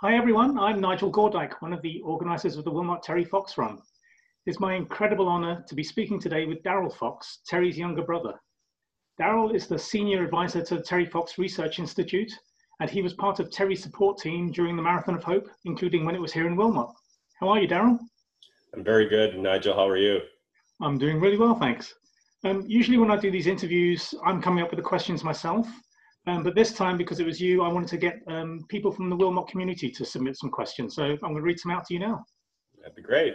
Hi everyone, I'm Nigel Gordyke, one of the organisers of the Wilmot Terry Fox Run. It's my incredible honour to be speaking today with Daryl Fox, Terry's younger brother. Daryl is the Senior Advisor to the Terry Fox Research Institute, and he was part of Terry's support team during the Marathon of Hope, including when it was here in Wilmot. How are you, Daryl? I'm very good. Nigel, how are you? I'm doing really well, thanks. Um, usually when I do these interviews, I'm coming up with the questions myself, um, but this time, because it was you, I wanted to get um, people from the Wilmot community to submit some questions. So I'm going to read some out to you now. That'd be great.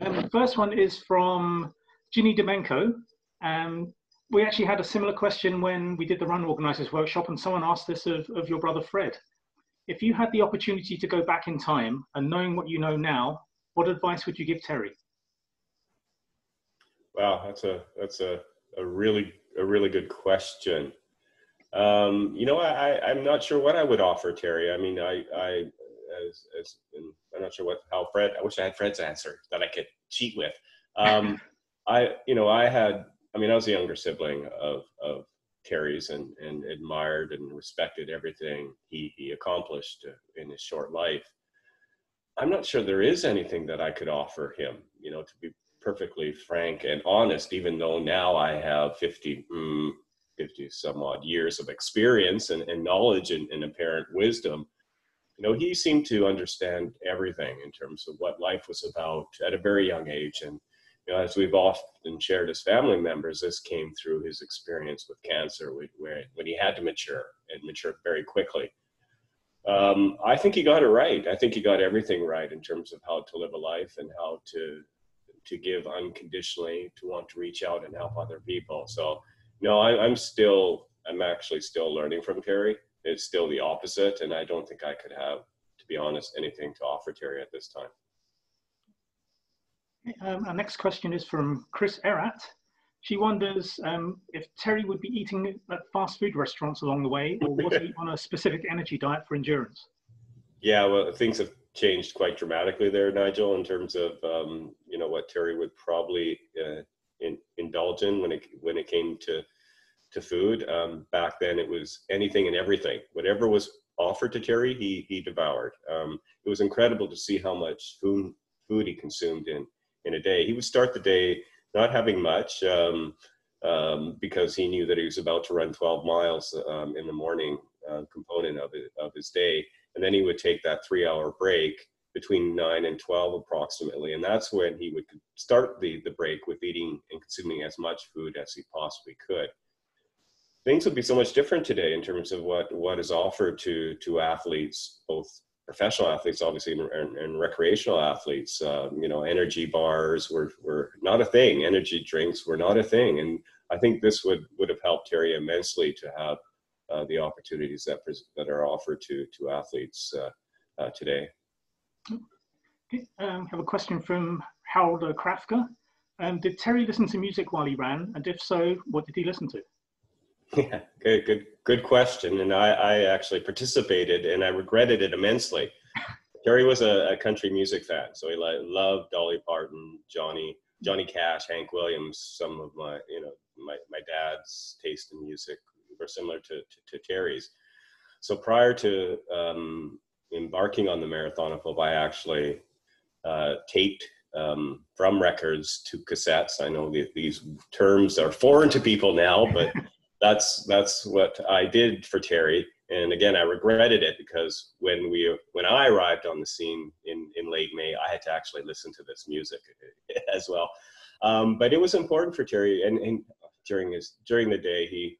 Um, the first one is from Ginny Domenko. Um, we actually had a similar question when we did the Run Organisers workshop, and someone asked this of, of your brother Fred. If you had the opportunity to go back in time and knowing what you know now, what advice would you give Terry? Wow, that's a that's a, a really a really good question. Um, you know, I, I'm not sure what I would offer Terry. I mean, I, I, as, as I'm not sure what how Fred. I wish I had Fred's answer that I could cheat with. Um, I, you know, I had. I mean, I was a younger sibling of of Terry's and and admired and respected everything he he accomplished in his short life. I'm not sure there is anything that I could offer him. You know, to be perfectly frank and honest, even though now I have 50, mm, 50 some odd years of experience and, and knowledge and, and apparent wisdom, you know, he seemed to understand everything in terms of what life was about at a very young age. And, you know, as we've often shared as family members, this came through his experience with cancer, where, when he had to mature and mature very quickly. Um, I think he got it right. I think he got everything right in terms of how to live a life and how to to give unconditionally, to want to reach out and help other people. So no, I, I'm still, I'm actually still learning from Terry. It's still the opposite, and I don't think I could have, to be honest, anything to offer Terry at this time. Um, our next question is from Chris Erat. She wonders um, if Terry would be eating at fast food restaurants along the way, or was he on a specific energy diet for endurance? Yeah, well, things have changed quite dramatically there, Nigel, in terms of um, you know what Terry would probably uh, in, indulge in when it when it came to to food. Um, back then, it was anything and everything. Whatever was offered to Terry, he he devoured. Um, it was incredible to see how much food food he consumed in in a day. He would start the day not having much um, um because he knew that he was about to run 12 miles um, in the morning uh, component of it, of his day, and then he would take that three hour break between 9 and 12 approximately and that's when he would start the, the break with eating and consuming as much food as he possibly could things would be so much different today in terms of what what is offered to to athletes both professional athletes obviously and, and recreational athletes. Um, you know energy bars were, were not a thing. Energy drinks were not a thing. And i think this would would have helped terry immensely to have uh, the opportunities that that are offered to to athletes uh, uh, today. Okay. um, have a question from harold krafka. Um, did terry listen to music while he ran? And if so what did he listen to yeah, good, good, good question. And I, I actually participated, and I regretted it immensely. Terry was a, a country music fan, so he loved Dolly Parton, Johnny, Johnny Cash, Hank Williams. Some of my, you know, my, my dad's taste in music were similar to, to, to Terry's. So prior to um, embarking on the marathon hope, I actually uh, taped um, from records to cassettes. I know these terms are foreign to people now, but that's that's what I did for Terry. And again, I regretted it because when we when I arrived on the scene in in late May, I had to actually listen to this music as well. Um, but it was important for Terry, and, and during his during the day, he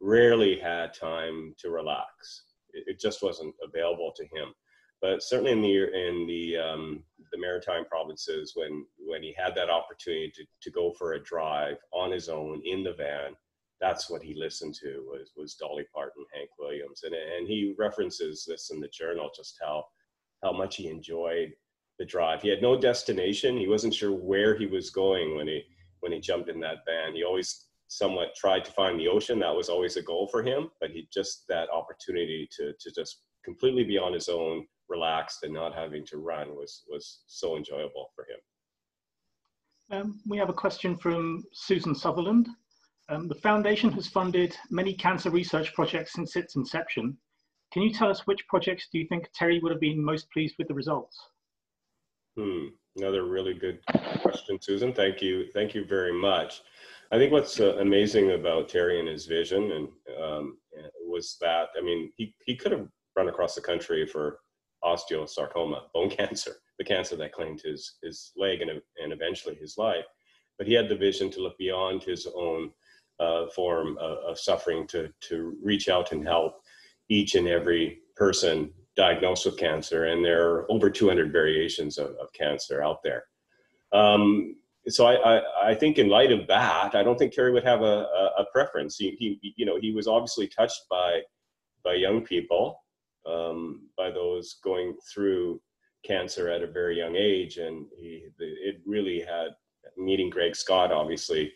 rarely had time to relax. It, it just wasn't available to him. But certainly in the in the um, the maritime provinces, when when he had that opportunity to, to go for a drive on his own in the van, that's what he listened to was was Dolly Parton, Hank Williams, and and he references this in the journal just how how much he enjoyed the drive. He had no destination. He wasn't sure where he was going when he when he jumped in that van. He always somewhat tried to find the ocean. That was always a goal for him, but he just that opportunity to to just completely be on his own, relaxed, and not having to run was was so enjoyable for him. Um, we have a question from Susan Sutherland. Um, the foundation has funded many cancer research projects since its inception. can you tell us which projects do you think Terry would have been most pleased with the results? Hmm, another really good question, Susan. Thank you. Thank you very much. I think what's uh, amazing about Terry and his vision and um, was that, I mean, he, he could have run across the country for osteosarcoma, bone cancer, the cancer that claimed his, his leg and, and eventually his life. But he had the vision to look beyond his own uh, form of, of, suffering to, to reach out and help each and every person diagnosed with cancer. And there are over 200 variations of, of cancer out there. Um, so I, I, I, think in light of that, I don't think Terry would have a, a, a preference. He, he, you know, he was obviously touched by, by young people, um, by those going through cancer at a very young age. And he, it really had, meeting Greg Scott obviously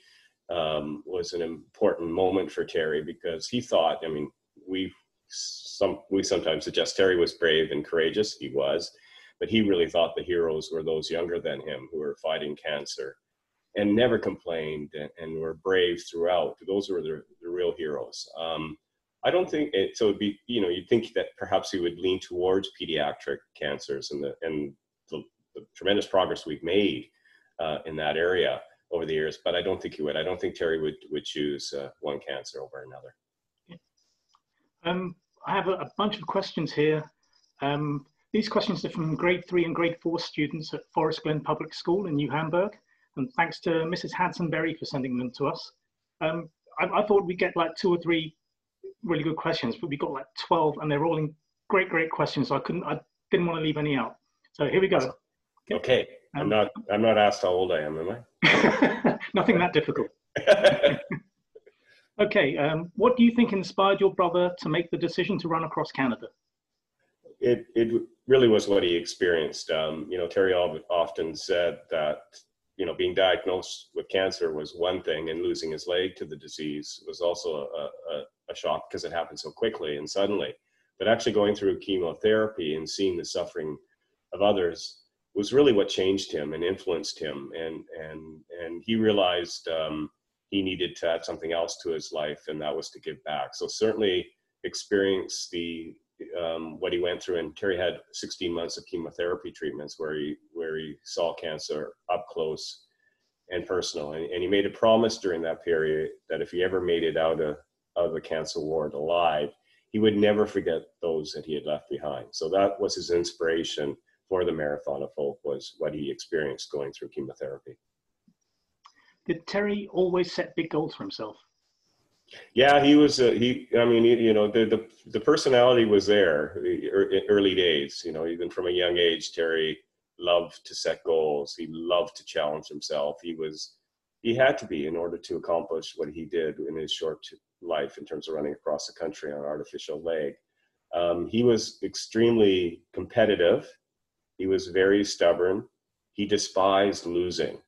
um, was an important moment for Terry because he thought, I mean, we, some, we sometimes suggest Terry was brave and courageous. He was but he really thought the heroes were those younger than him who were fighting cancer and never complained and, and were brave throughout. Those were the, the real heroes. Um, I don't think it, so. It'd be you know you'd think that perhaps he would lean towards pediatric cancers and the and the, the tremendous progress we've made uh, in that area over the years. But I don't think he would. I don't think Terry would would choose uh, one cancer over another. Um, I have a, a, bunch of questions here. Um, these questions are from grade three and grade four students at Forest Glen Public School in New Hamburg. And thanks to Mrs. Hanson-Berry for sending them to us. Um, I, I, thought we'd get like two or three really good questions, but we got like 12 and they're all in great, great questions. So I couldn't, I didn't want to leave any out. So here we go. Okay. okay. I'm not, I'm not asked how old I am, am I? Nothing that difficult. okay. Um, what do you think inspired your brother to make the decision to run across Canada? it, it really was what he experienced. Um, you know, Terry often said that, you know, being diagnosed with cancer was one thing and losing his leg to the disease was also a, a, a shock because it happened so quickly and suddenly. But actually going through chemotherapy and seeing the suffering of others was really what changed him and influenced him. And, and, and he realized um, he needed to add something else to his life and that was to give back. So certainly experience the um, what he went through. And Terry had 16 months of chemotherapy treatments where he where he saw cancer up close and personal. And, and he made a promise during that period that if he ever made it out of, of the cancer ward alive, he would never forget those that he had left behind. So that was his inspiration for the Marathon of Hope was what he experienced going through chemotherapy. Did Terry always set big goals for himself? Yeah, he was. Uh, he, I mean, you know, the, the the personality was there early days. You know, even from a young age, Terry loved to set goals. He loved to challenge himself. He was, he had to be in order to accomplish what he did in his short life in terms of running across the country on an artificial leg. Um, he was extremely competitive. He was very stubborn. He despised losing,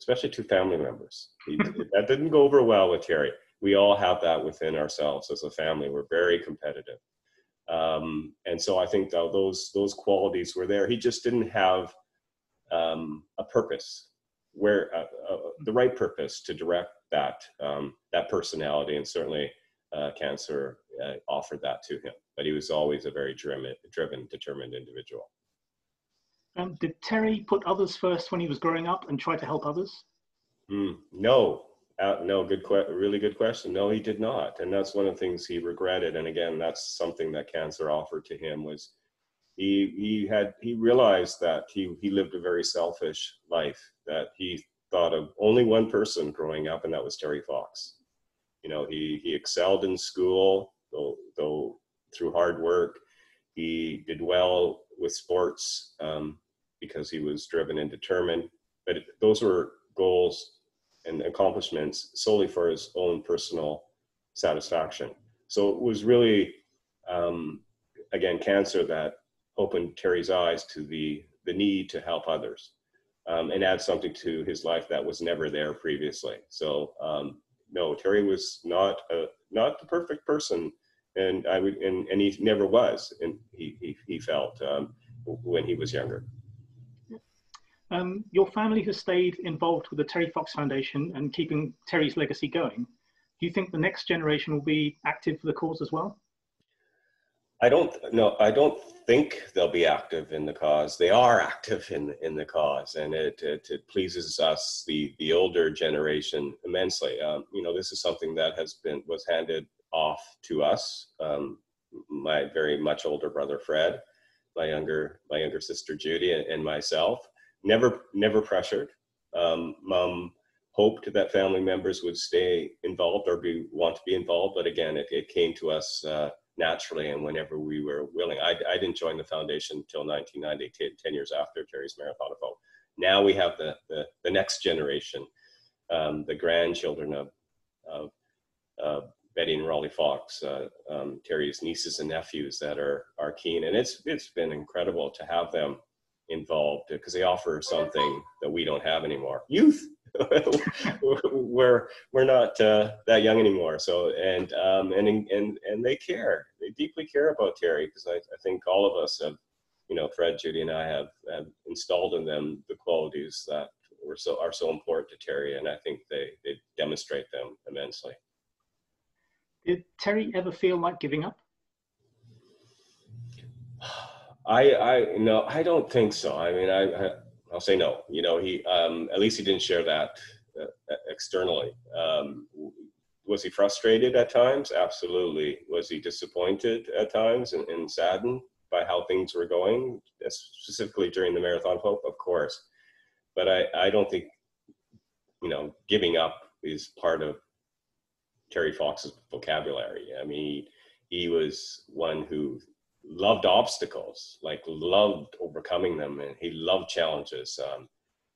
especially to family members. He, that didn't go over well with Terry we all have that within ourselves as a family. We're very competitive. Um, and so I think those those qualities were there. He just didn't have um, a purpose, where uh, uh, the right purpose to direct that um, that personality, and certainly uh, cancer uh, offered that to him. But he was always a very driven, driven determined individual. Um, did Terry put others first when he was growing up and try to help others? Mm, no, uh, no, good, que- really good question. No, he did not, and that's one of the things he regretted. And again, that's something that cancer offered to him was he he had he realized that he he lived a very selfish life. That he thought of only one person growing up, and that was Terry Fox. You know, he he excelled in school, though though through hard work, he did well with sports um, because he was driven and determined. But those were goals and accomplishments solely for his own personal satisfaction. So it was really, um, again, cancer that opened Terry's eyes to the, the need to help others um, and add something to his life that was never there previously. So um, no, Terry was not a, not the perfect person, and I would and, and he never was, and he he, he felt um, when he was younger. Um, your family has stayed involved with the Terry Fox Foundation and keeping Terry's legacy going. Do you think the next generation will be active for the cause as well? I don't no, I don't think they'll be active in the cause. They are active in in the cause, and it it, it pleases us, the the older generation, immensely. Um, you know, this is something that has been was handed off to us. Um, my very much older brother Fred, my younger my younger sister Judy, and, and myself. Never never pressured. Um, Mom hoped that family members would stay involved or be want to be involved, but again, it, it came to us. Uh, naturally and whenever we were willing. I, I didn't join the foundation until 1990, 10, 10, years after Terry's Marathon of Hope. Now we have the, the, the next generation, um, the grandchildren of, of uh, Betty and Rolly Fox, uh, um, Terry's nieces and nephews that are, are keen. And it's, it's been incredible to have them involved because they offer something that we don't have anymore. Youth. we're we're not uh, that young anymore. So and um, and and and they care. They deeply care about Terry because I, I think all of us have, you know, Fred, Judy, and I have, have installed in them the qualities that were so are so important to Terry, and I think they they demonstrate them immensely. Did Terry ever feel like giving up? I I no, I don't think so. I mean, I, I I'll say no. You know, he um, at least he didn't share that uh, externally. Um, was he frustrated at times? Absolutely. Was he disappointed at times and, and saddened by how things were going, specifically during the Marathon Hope? Of course. But I, I don't think, you know, giving up is part of Terry Fox's vocabulary. I mean, he was one who loved obstacles, like loved overcoming them, and he loved challenges. Um,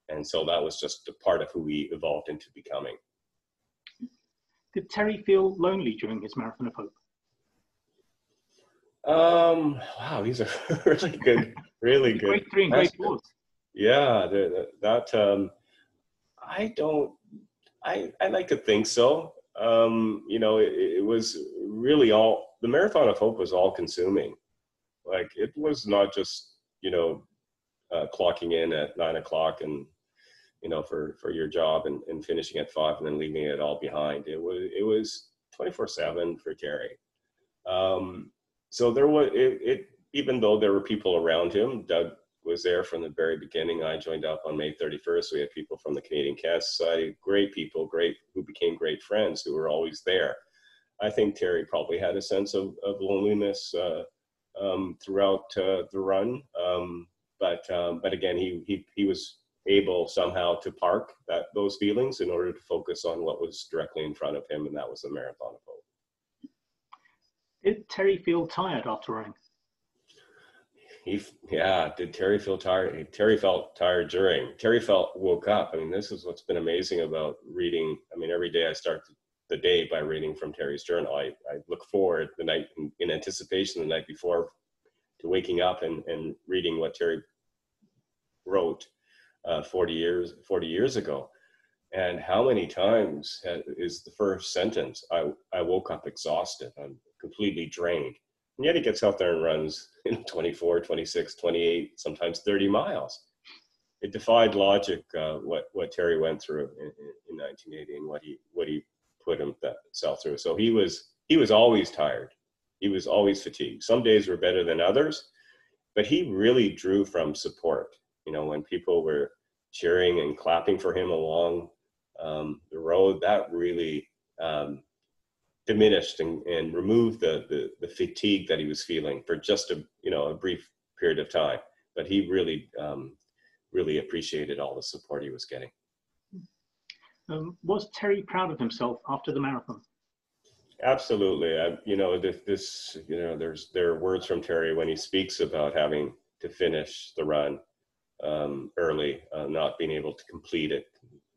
and so that was just a part of who he evolved into becoming. Did Terry feel lonely during his marathon of hope? Um, wow, these are really good, really good. Great three and great fours. Yeah, that um, I don't. I I like to think so. Um, you know, it, it was really all the marathon of hope was all consuming like it was not just you know uh, clocking in at nine o'clock and you know for for your job and, and finishing at five and then leaving it all behind. It was it was twenty four seven for Terry. Um, so there was it, it even though there were people around him. Doug was there from the very beginning. I joined up on May 31st. We had people from the Canadian Cancer Society, great people, great who became great friends who were always there. I think Terry probably had a sense of, of loneliness uh, um, throughout uh, the run. Um, but um, but again, he, he he was able somehow to park that those feelings in order to focus on what was directly in front of him, and that was the marathon of hope. Did Terry feel tired after running? He yeah. Did Terry feel tired? Terry felt tired during. Terry felt woke up. I mean, this is what's been amazing about reading. I mean, every day I start the day by reading from Terry's journal. I, I look forward the night in, in anticipation the night before to waking up and, and reading what Terry wrote uh, 40 years 40 years ago. And how many times is the first sentence? I, I woke up exhausted. I'm completely drained. And yet he gets out there and runs in 24, 26, 28, sometimes 30 miles. It defied logic uh, what, what Terry went through in, in 1980 and what he, what he put himself through. So he was he was always tired. He was always fatigued. Some days were better than others, but he really drew from support. You know, when people were cheering and clapping for him along um, the road, that really um, diminished and, and removed the, the, the fatigue that he was feeling for just a you know a brief period of time. But he really um, really appreciated all the support he was getting. Um, was Terry proud of himself after the marathon? Absolutely. I, you know, this, this, you know, there's there are words from Terry when he speaks about having to finish the run um, early, uh, not being able to complete it.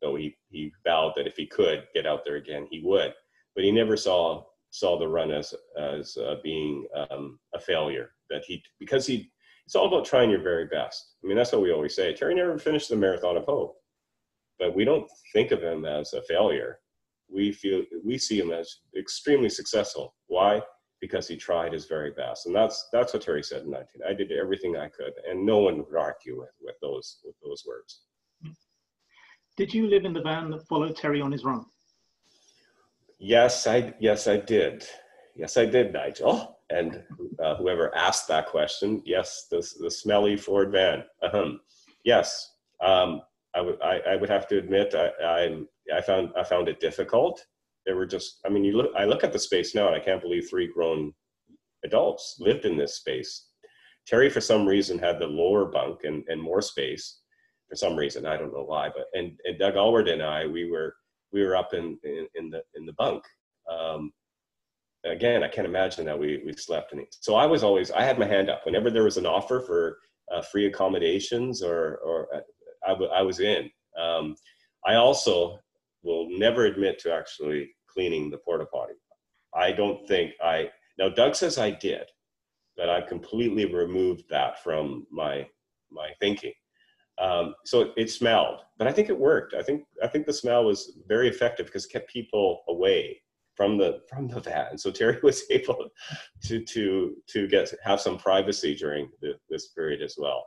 Though he he vowed that if he could get out there again, he would. But he never saw saw the run as as uh, being um, a failure. That he because he it's all about trying your very best. I mean, that's what we always say. Terry never finished the marathon of hope but we don't think of him as a failure. We feel we see him as extremely successful. Why? Because he tried his very best, and that's that's what Terry said in 19. I did everything I could, and no one would argue with, with those with those words. Did you live in the van that followed Terry on his run? Yes, I yes I did. Yes, I did, Nigel. And uh, whoever asked that question, yes, the, the smelly Ford van. Uh-huh. Yes, um, I, w- I, would I would have to admit I, I, I, found, I found it difficult. There were just, I mean, you look, I look at the space now and I can't believe three grown adults lived in this space. Terry, for some reason, had the lower bunk and, and more space for some reason. I don't know why, but and, and Doug Alward and I, we were we were up in in, in the in the bunk. Um, again, I can't imagine that we we slept in it. So I was always I had my hand up whenever there was an offer for uh, free accommodations or or uh, I, w- I was in. Um, I also will never admit to actually cleaning the porta potty. I don't think I now Doug says I did, but I completely removed that from my my thinking. Um, so it, it, smelled, but I think it worked. I think I think the smell was very effective because it kept people away from the from the vat, and so Terry was able to to to get have some privacy during the, this period as well.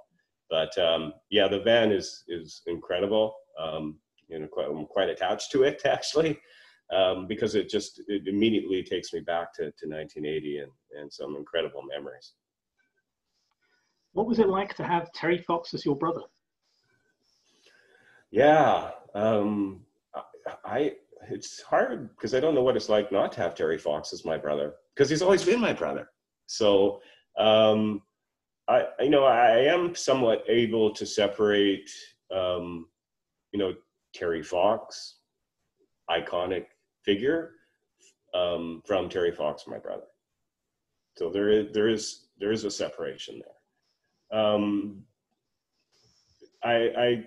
But um, yeah, the van is is incredible. Um, you know, quite, I'm quite attached to it actually um, because it just it immediately takes me back to, to 1980 and, and some incredible memories. What was it like to have Terry Fox as your brother? Yeah, um, I it's hard because I don't know what it's like not to have Terry Fox as my brother because he's always been my brother. So um, I you know I am somewhat able to separate um, you know Terry Fox, iconic figure, um, from Terry Fox, my brother. So there is there is there is a separation there. Um, I,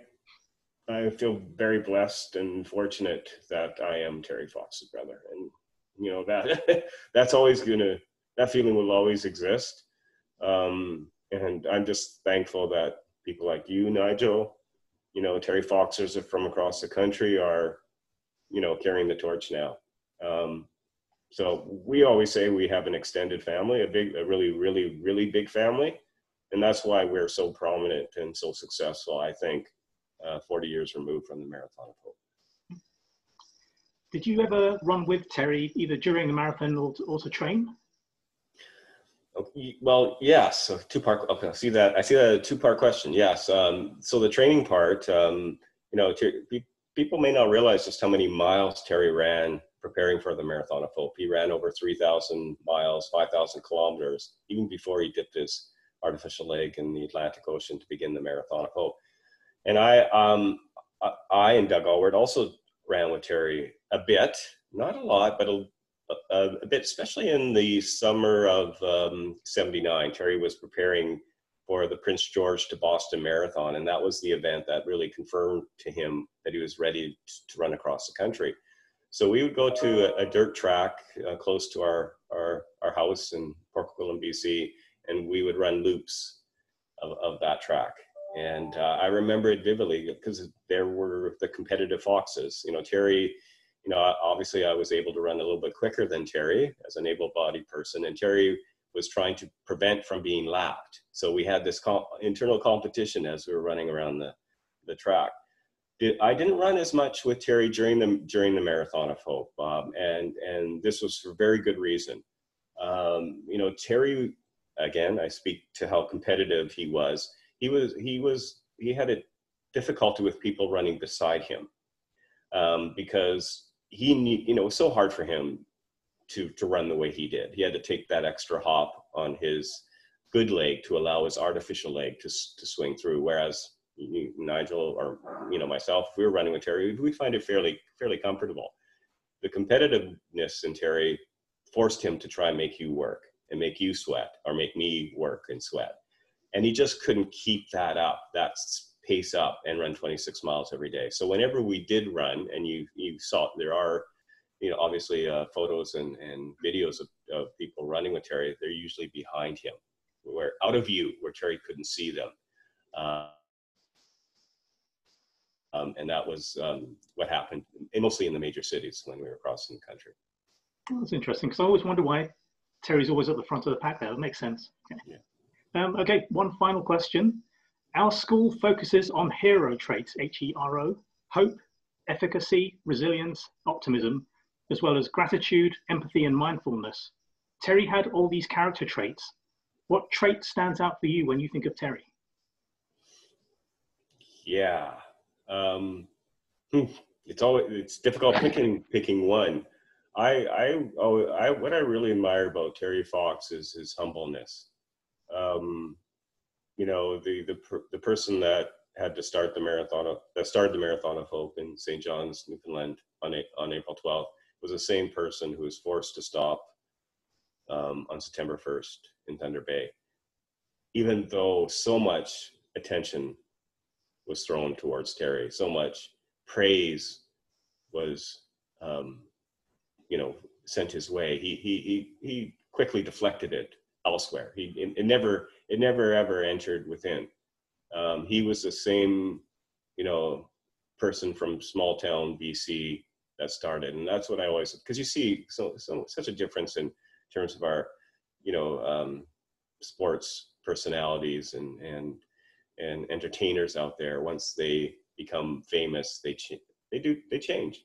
I I feel very blessed and fortunate that I am Terry Fox's brother, and you know that that's always gonna that feeling will always exist. Um, and I'm just thankful that people like you, Nigel, you know Terry Foxers from across the country are, you know, carrying the torch now. Um, so we always say we have an extended family, a big, a really, really, really big family, and that's why we're so prominent and so successful. I think uh, 40 years removed from the Marathon of Hope. Did you ever run with Terry either during the marathon or to, or to train? Okay, well, yes. So two part. Okay, I see that. I see that a two part question. Yes. Um, so the training part, um, you know, people may not realize just how many miles Terry ran preparing for the Marathon of Hope. He ran over 3,000 miles, 5,000 kilometers, even before he dipped his artificial leg in the Atlantic Ocean to begin the Marathon of Hope. And I, um, I and Doug Alward also ran with Terry a bit, not a lot, but a, a, a bit, especially in the summer of um, 79. Terry was preparing for the Prince George to Boston Marathon, and that was the event that really confirmed to him that he was ready to run across the country. So we would go to a, a dirt track uh, close to our, our, our house in Port Coquitlam, BC, and we would run loops of, of that track. And uh, I remember it vividly because there were the competitive foxes. You know, Terry, you know, obviously I was able to run a little bit quicker than Terry as an able bodied person. And Terry was trying to prevent from being lapped. So we had this internal competition as we were running around the, the track. I didn't run as much with Terry during the during the marathon of hope, and and this was for very good reason. Um, you know, Terry, again, I speak to how competitive he was he was he was he had a difficulty with people running beside him um, because he need, you know it was so hard for him to to run the way he did. He had to take that extra hop on his good leg to allow his artificial leg to to swing through. Whereas you, Nigel or you know myself, if we were running with Terry, we find it fairly fairly comfortable. The competitiveness in Terry forced him to try and make you work and make you sweat or make me work and sweat and he just couldn't keep that up that pace up and run 26 miles every day so whenever we did run and you you saw there are you know obviously uh, photos and, and videos of, of people running with terry they're usually behind him where out of view where terry couldn't see them uh, um, and that was um, what happened mostly in the major cities when we were crossing the country that's interesting because i always wonder why terry's always at the front of the pack there it makes sense okay. yeah. Um, okay, one final question. Our school focuses on hero traits, H-E-R-O, hope, efficacy, resilience, optimism, as well as gratitude, empathy, and mindfulness. Terry had all these character traits. What trait stands out for you when you think of Terry? Yeah, um, hmm, it's always it's difficult picking picking one. I I oh, I what I really admire about Terry Fox is his humbleness. Um, you know, the the the person that had to start the marathon of, that started the marathon of hope in St. John's, Newfoundland on on April 12th was the same person who was forced to stop um, on September 1st in Thunder Bay. Even though so much attention was thrown towards Terry, so much praise was, um, you know, sent his way. He he he he quickly deflected it elsewhere. He it, it never it never ever entered within. Um, he was the same, you know, person from small town BC that started, and that's what I always because you see so so such a difference in terms of our, you know, um, sports personalities and and and entertainers out there. Once they become famous, they ch- they do they change,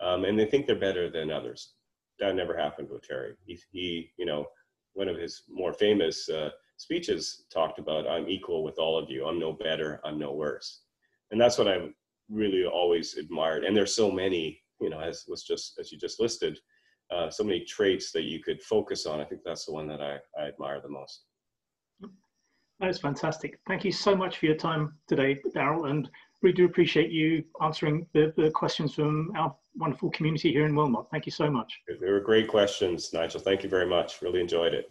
um, and they think they're better than others. That never happened with Terry. He he you know one of his more famous uh, speeches talked about I'm equal with all of you. I'm no better. I'm no worse. And that's what I've really always admired. And there's so many, you know, as was just as you just listed, uh, so many traits that you could focus on. I think that's the one that I, I admire the most. That is fantastic. Thank you so much for your time today, Daryl, and we do appreciate you answering the, the questions from our wonderful community here in Wilmot. Thank you so much. They were great questions, Nigel. Thank you very much. Really enjoyed it.